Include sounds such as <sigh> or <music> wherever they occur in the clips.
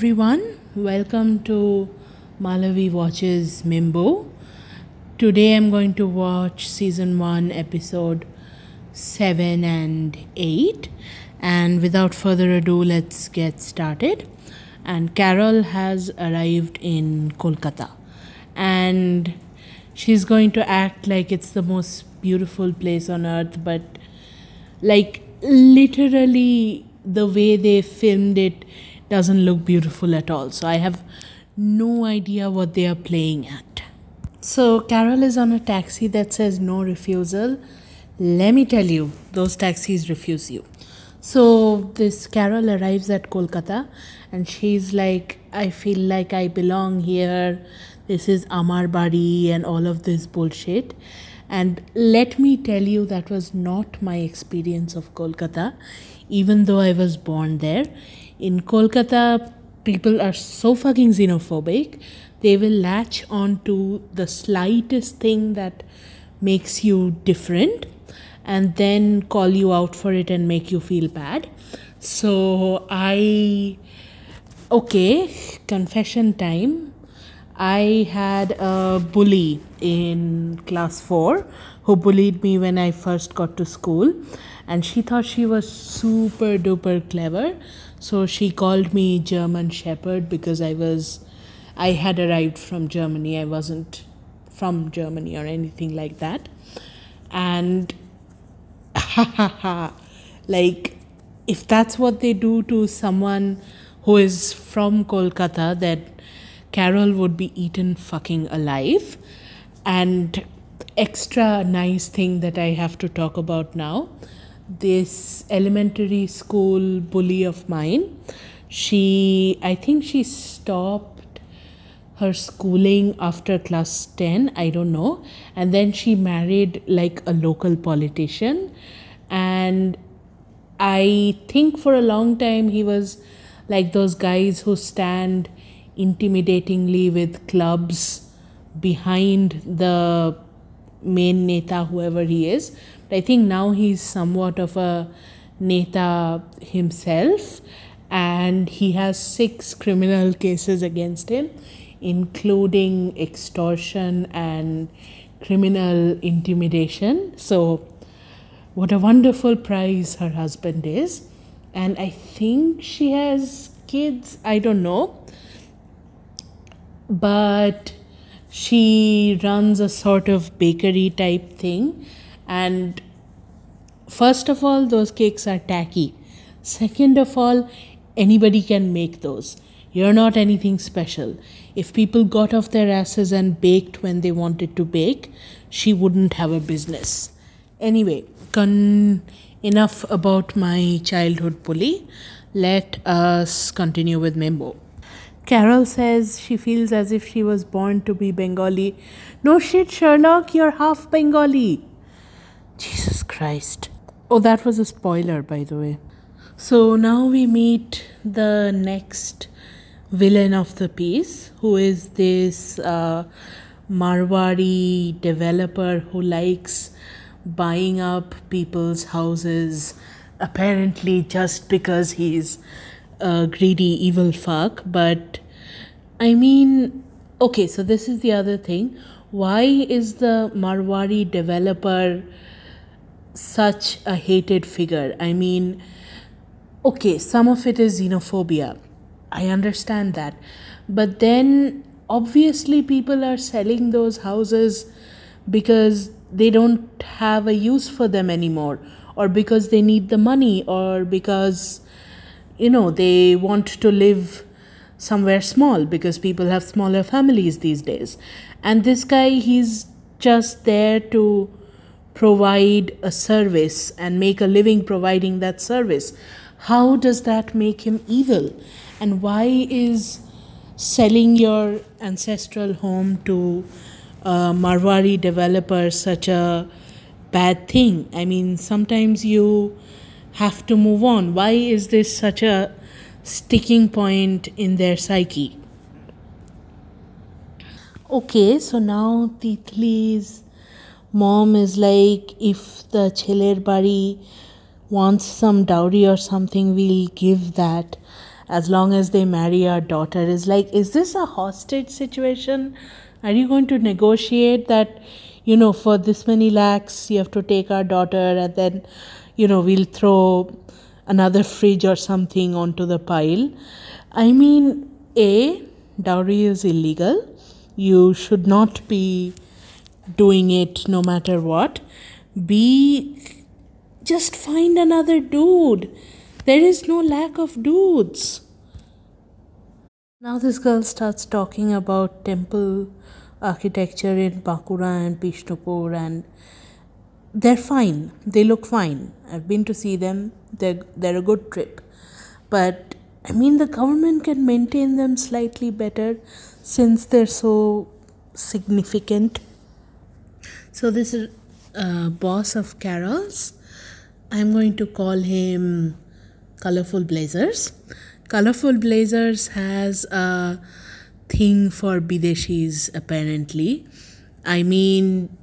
Everyone. Welcome to Malavi Watches Mimbo. Today I'm going to watch season 1, episode 7 and 8. And without further ado, let's get started. And Carol has arrived in Kolkata. And she's going to act like it's the most beautiful place on earth, but like literally the way they filmed it doesn't look beautiful at all. So I have no idea what they are playing at. So Carol is on a taxi that says no refusal. Let me tell you, those taxis refuse you. So this Carol arrives at Kolkata and she's like, I feel like I belong here. This is Amar Bari and all of this bullshit. And let me tell you, that was not my experience of Kolkata, even though I was born there. In Kolkata, people are so fucking xenophobic. They will latch on to the slightest thing that makes you different and then call you out for it and make you feel bad. So I, okay, confession time. I had a bully in class 4 who bullied me when I first got to school and she thought she was super duper clever so she called me German shepherd because I was I had arrived from Germany I wasn't from Germany or anything like that and <laughs> like if that's what they do to someone who is from Kolkata that Carol would be eaten fucking alive. And extra nice thing that I have to talk about now this elementary school bully of mine, she, I think she stopped her schooling after class 10, I don't know. And then she married like a local politician. And I think for a long time he was like those guys who stand intimidatingly with clubs behind the main neta, whoever he is. But I think now he's somewhat of a neta himself, and he has six criminal cases against him, including extortion and criminal intimidation. So, what a wonderful prize her husband is. And I think she has kids, I don't know but she runs a sort of bakery type thing and first of all those cakes are tacky second of all anybody can make those you're not anything special if people got off their asses and baked when they wanted to bake she wouldn't have a business anyway con- enough about my childhood bully let us continue with Mimbo. Carol says she feels as if she was born to be Bengali. No shit, Sherlock, you're half Bengali. Jesus Christ. Oh, that was a spoiler, by the way. So now we meet the next villain of the piece, who is this uh, Marwari developer who likes buying up people's houses, apparently just because he's a greedy evil fuck but i mean okay so this is the other thing why is the marwari developer such a hated figure. I mean okay some of it is xenophobia. I understand that. But then obviously people are selling those houses because they don't have a use for them anymore or because they need the money or because you know, they want to live somewhere small because people have smaller families these days. And this guy, he's just there to provide a service and make a living providing that service. How does that make him evil? And why is selling your ancestral home to a Marwari developer such a bad thing? I mean, sometimes you have to move on? Why is this such a sticking point in their psyche? Okay, so now Titli's mom is like, if the Cheler Bari wants some dowry or something, we'll give that. as long as they marry our daughter. Is like is this a hostage situation? Are you going to negotiate that you know for this many lakhs you have to take our daughter and then you know we'll throw another fridge or something onto the pile? I mean a dowry is illegal. You should not be doing it no matter what b just find another dude there is no lack of dudes. Now this girl starts talking about temple architecture in Bankura and Bishnupur and they're fine. They look fine. I've been to see them. They're they're a good trip. But I mean the government can maintain them slightly better since they're so significant. So this is uh, boss of Carol's. I'm going to call him colorful blazers. Colorful blazers has a thing for bideshis apparently. I mean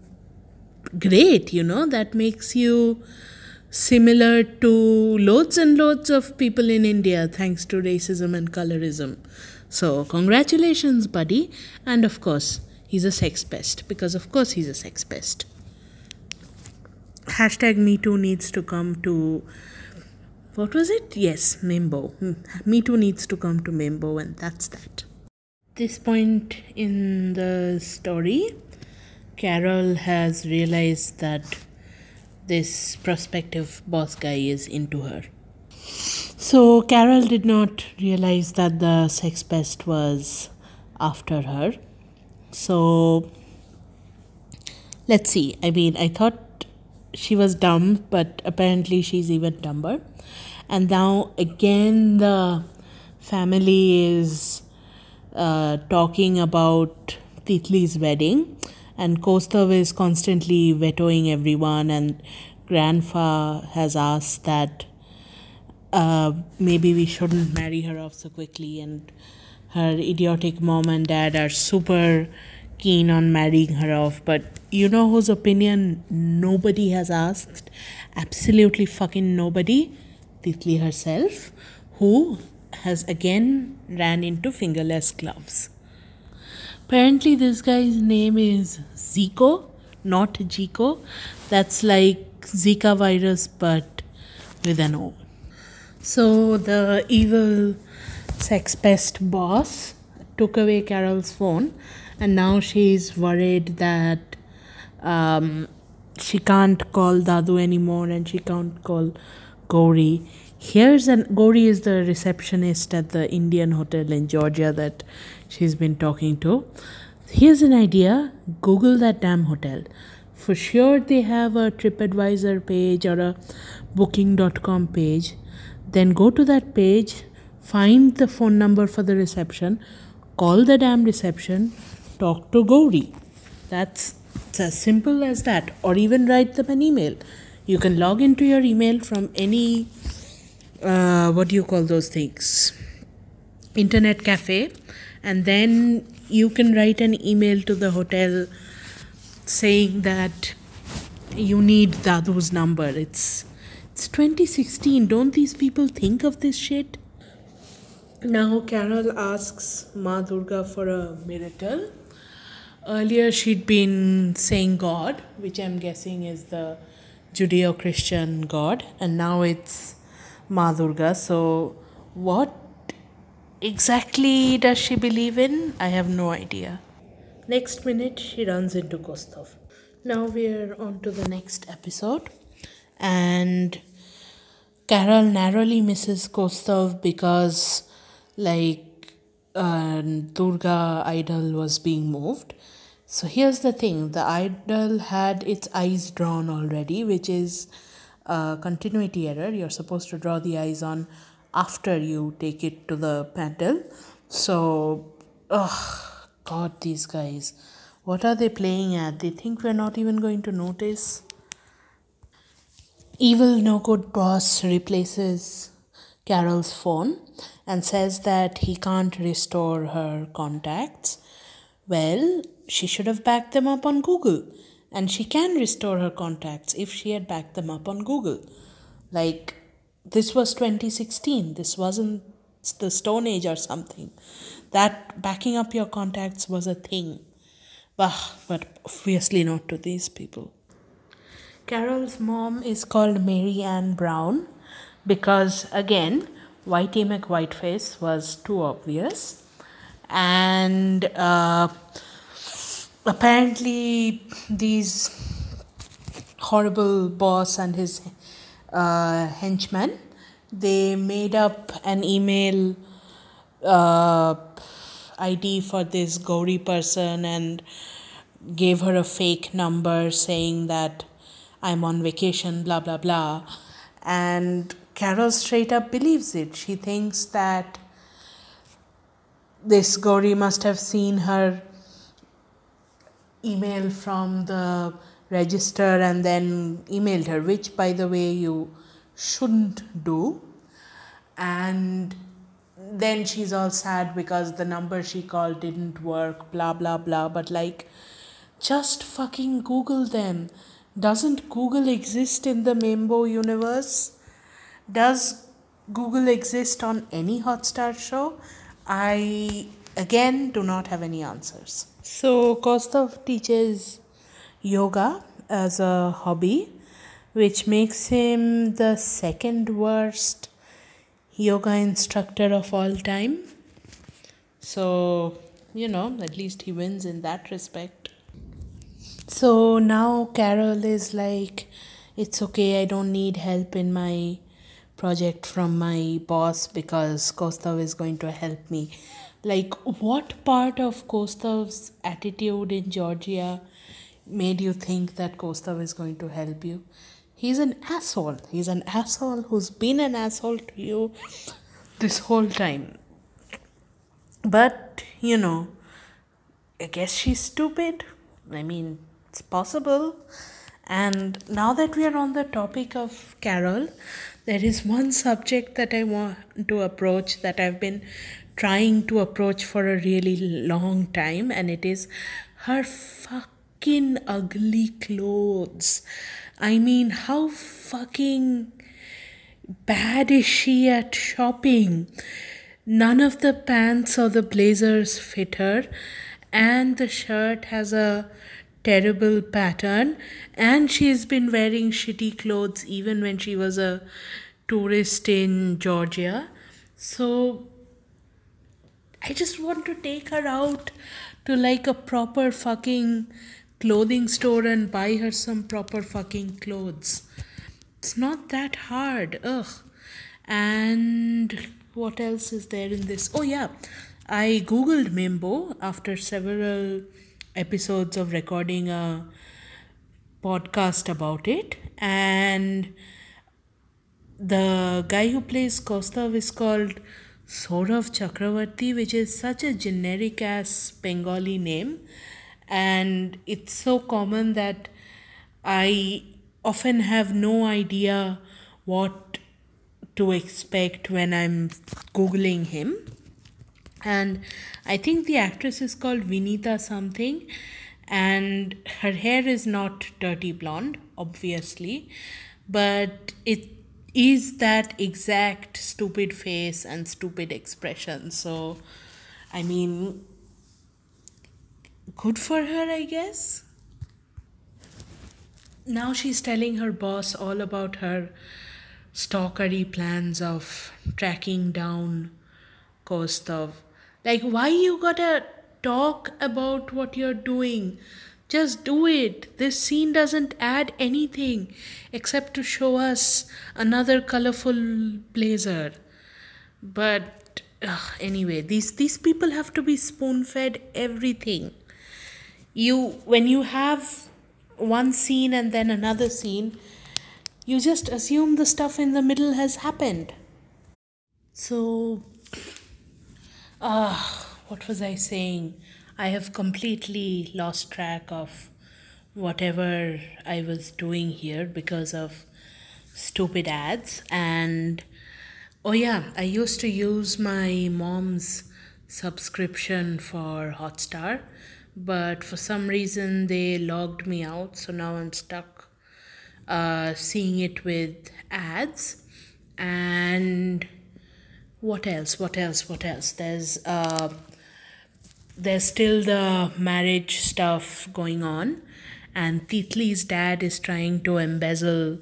great you know that makes you similar to loads and loads of people in india thanks to racism and colorism. So congratulations buddy. And of course he's a sex pest because of course he's a sex pest hashtag me too needs to come to what was it? Yes, Membo. Hmm. Me too needs to come to Membo, and that's that. This point in the story, Carol has realized that this prospective boss guy is into her. So, Carol did not realize that the sex pest was after her. So, let's see. I mean, I thought she was dumb, but apparently she's even dumber. And now again the family is uh, talking about Titli's wedding. And Kaustav is constantly vetoing everyone. And grandpa has asked that uh, maybe we shouldn't marry her off so quickly. And her idiotic mom and dad are super keen on marrying her off but you know whose opinion nobody has asked absolutely fucking nobody Titli herself, who has again ran into fingerless gloves. Apparently, this guy's name is Zico, not Jico. That's like Zika virus, but with an O. So, the evil sex pest boss took away Carol's phone, and now she's worried that um, she can't call Dadu anymore and she can't call Gauri. Here's an Gauri is the receptionist at the Indian hotel in Georgia that she's been talking to. Here's an idea Google that damn hotel. For sure, they have a TripAdvisor page or a booking.com page. Then go to that page, find the phone number for the reception, call the damn reception, talk to Gauri. That's it's as simple as that. Or even write them an email. You can log into your email from any uh, what do you call those things? Internet cafe. And then you can write an email to the hotel saying that you need dadu's number. It's it's 2016 don't these people think of this shit now carol asks ma durga for a miracle earlier she'd been saying god which i'm guessing is the Judeo Christian god, and now it's Ma Durga. So, what exactly does she believe in? I have no idea. Next minute, she runs into Kaustav. Now we're on to the next episode, and Carol narrowly misses Kaustav because, like, uh, Durga idol was being moved so here's the thing the idol had its eyes drawn already, which is a continuity error. You're supposed to draw the eyes on after you take it to the panel. So, oh, God, these guys. What are they playing at? They think we're not even going to notice. Evil no good boss replaces Carol's phone and says that he can't restore her contacts. Well, she should have backed them up on Google. And she can restore her contacts if she had backed them up on Google. Like, this was 2016. This wasn't the Stone Age or something. That backing up your contacts was a thing. Bah, but obviously not to these people. Carol's mom is called Mary Ann Brown because, again, Whitey McWhiteface was too obvious. And uh, apparently, these horrible boss and his uh, henchmen they made up an email uh, id for this Gauri person and gave her a fake number saying that i'm on vacation blah blah blah and carol straight up believes it she thinks that this Gauri must have seen her email from the register and then emailed her, which, by the way, you shouldn't do. And then she's all sad because the number she called didn't work, blah, blah, blah. But, like, just fucking Google them. Doesn't Google exist in the Membo universe? Does Google exist on any Hotstar show? I again do not have any answers. So Kaustav teaches yoga as a hobby, which makes him the second worst yoga instructor of all time. So, you know, at least he wins in that respect. So now Carol is like, it's okay, I don't need help in my project from my boss because Kaustav is going to help me. Like, what part of Kaustav's attitude in Georgia made you think that Kaustav is going to help you? He's an asshole. He's an asshole who's been an asshole to you this whole time. But, you know, I guess she's stupid. I mean, it's possible. And now that we are on the topic of Carol, there is one subject that I want to approach that I've been trying to approach for a really long time, and it is her fucking ugly clothes. I mean, how fucking bad is she at shopping? None of the pants or the blazers fit her, and the shirt has a terrible pattern and she's been wearing shitty clothes even when she was a tourist in Georgia. So I just want to take her out to like a proper fucking clothing store and buy her some proper fucking clothes. It's not that hard. Ugh. And what else is there in this? Oh, yeah. I googled Membo after several episodes of recording a podcast about it. And the guy who plays Kaustav is called Saurav Chakravarti, which is such a generic ass Bengali name, and it's so common that I often have no idea what to expect when I'm googling him and I think the actress is called Vinita something, and her hair is not dirty blonde, obviously, but it is that exact stupid face and stupid expression. So, I mean, good for her, I guess. Now she's telling her boss all about her stalkery plans of tracking down Kaustav like, why you gotta talk about what you're doing? Just do it. This scene doesn't add anything except to show us another colorful blazer. But ugh, anyway, these these people have to be spoon fed everything. You when you have one scene and then another scene, you just assume the stuff in the middle has happened. So Ah, what was I saying? I have completely lost track of whatever I was doing here because of stupid ads. And oh, yeah, I used to use my mom's subscription for Hotstar, but for some reason they logged me out, so now I'm stuck uh, seeing it with ads. And what else? What else? What else? There's uh, there's still the marriage stuff going on, and Titli's dad is trying to embezzle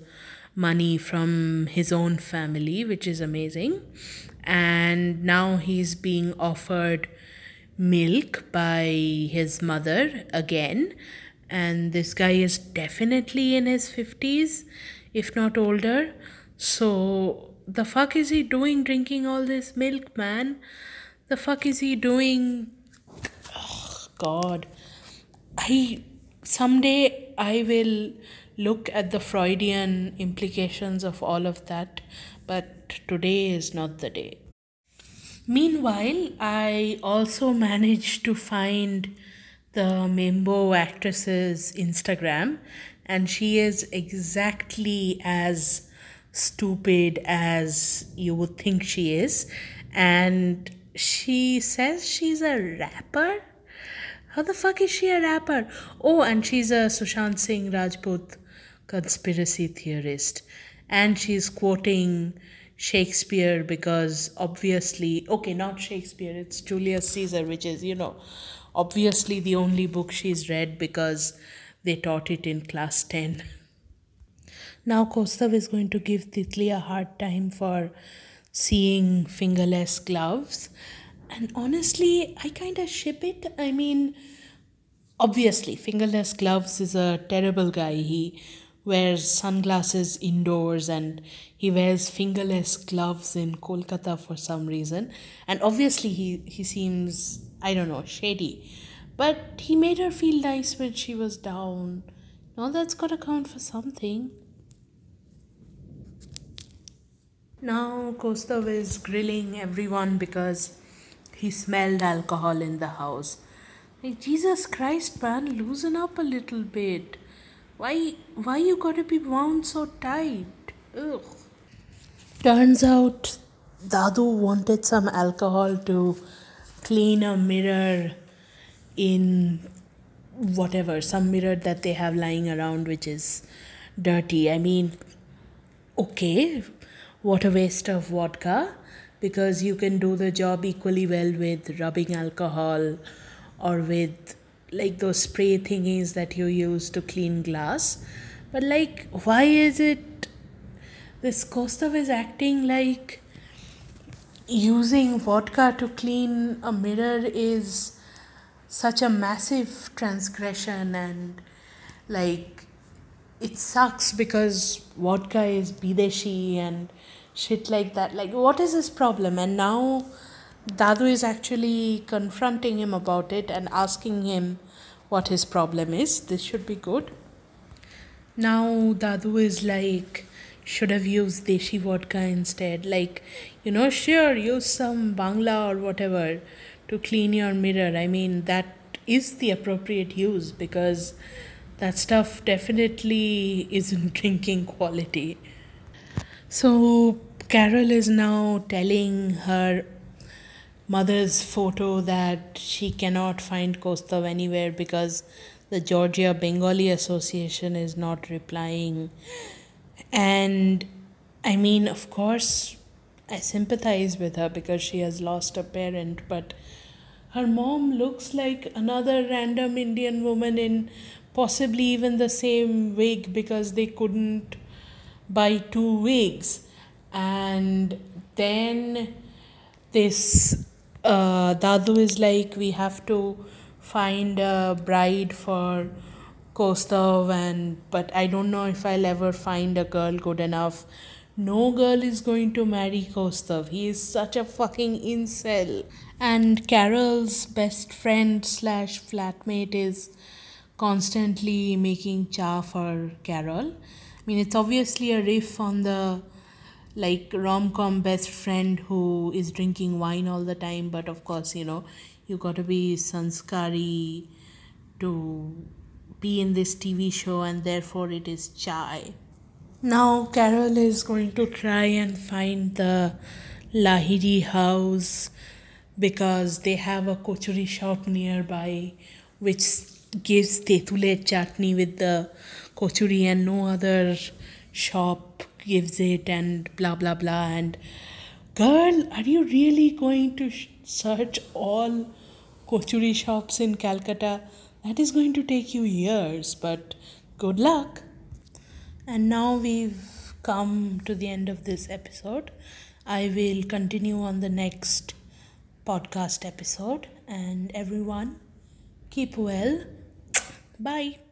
money from his own family, which is amazing. And now he's being offered milk by his mother again. And this guy is definitely in his 50s, if not older. So, the fuck is he doing drinking all this milk, man? The fuck is he doing? Oh, God. I someday I will look at the Freudian implications of all of that, but today is not the day. Meanwhile, I also managed to find the Mimbo actress's Instagram, and she is exactly as stupid as you would think she is. And she says she's a rapper. How the fuck is she a rapper? Oh, and she's a Sushant Singh Rajput conspiracy theorist. And she's quoting Shakespeare because obviously, okay, not Shakespeare, it's Julius Caesar, which is, you know, obviously the only book she's read because they taught it in class 10. <laughs> Now, Kaustav is going to give Titli a hard time for seeing fingerless gloves. And honestly, I kind of ship it. I mean, obviously, fingerless gloves is a terrible guy. He wears sunglasses indoors and he wears fingerless gloves in Kolkata for some reason. And obviously, he, he seems, I don't know, shady. But he made her feel nice when she was down. Now that's gotta count for something. Now Kaustav is grilling everyone because he smelled alcohol in the house. Like Jesus Christ, man, loosen up a little bit. Why why you gotta be wound so tight? Ugh. Turns out Dadu wanted some alcohol to clean a mirror in whatever, some mirror that they have lying around which is dirty. I mean, okay, what a waste of vodka because you can do the job equally well with rubbing alcohol or with like those spray thingies that you use to clean glass. But like, why is it this Kaustav is acting like using vodka to clean a mirror is such a massive transgression and like it sucks because vodka is bideshi and shit like that like what is his problem and now Dadu is actually confronting him about it and asking him what his problem is. This should be good. Now Dadu is like, should have used Deshi vodka instead. Like, you know, sure, use some Bangla or whatever to clean your mirror. I mean, that is the appropriate use because that stuff definitely isn't <laughs> drinking quality. So, Carol is now telling her mother's photo that she cannot find Kaustav anywhere because the Georgia Bengali Association is not replying. And I mean, of course, I sympathize with her because she has lost a parent, but her mom looks like another random Indian woman in possibly even the same wig because they couldn't buy two wigs. And then this uh, Dadu is like, we have to find a bride for Kaustav, and but I don't know if I'll ever find a girl good enough. No girl is going to marry Kaustav. He is such a fucking incel. And Carol's best friend slash flatmate is constantly making cha for Carol. I mean, it's obviously a riff on the like rom-com best friend who is drinking wine all the time but of course you know you got to be sanskari to be in this tv show and therefore it is chai now carol is going to try and find the lahiri house because they have a kochuri shop nearby which gives tetule chutney with the kochuri and no other shop gives it and blah blah blah and Girl, are you really going to search all kochuri shops in Calcutta? That is going to take you years, but good luck. And now we've come to the end of this episode. I will continue on the next podcast episode. And everyone, keep well. Bye.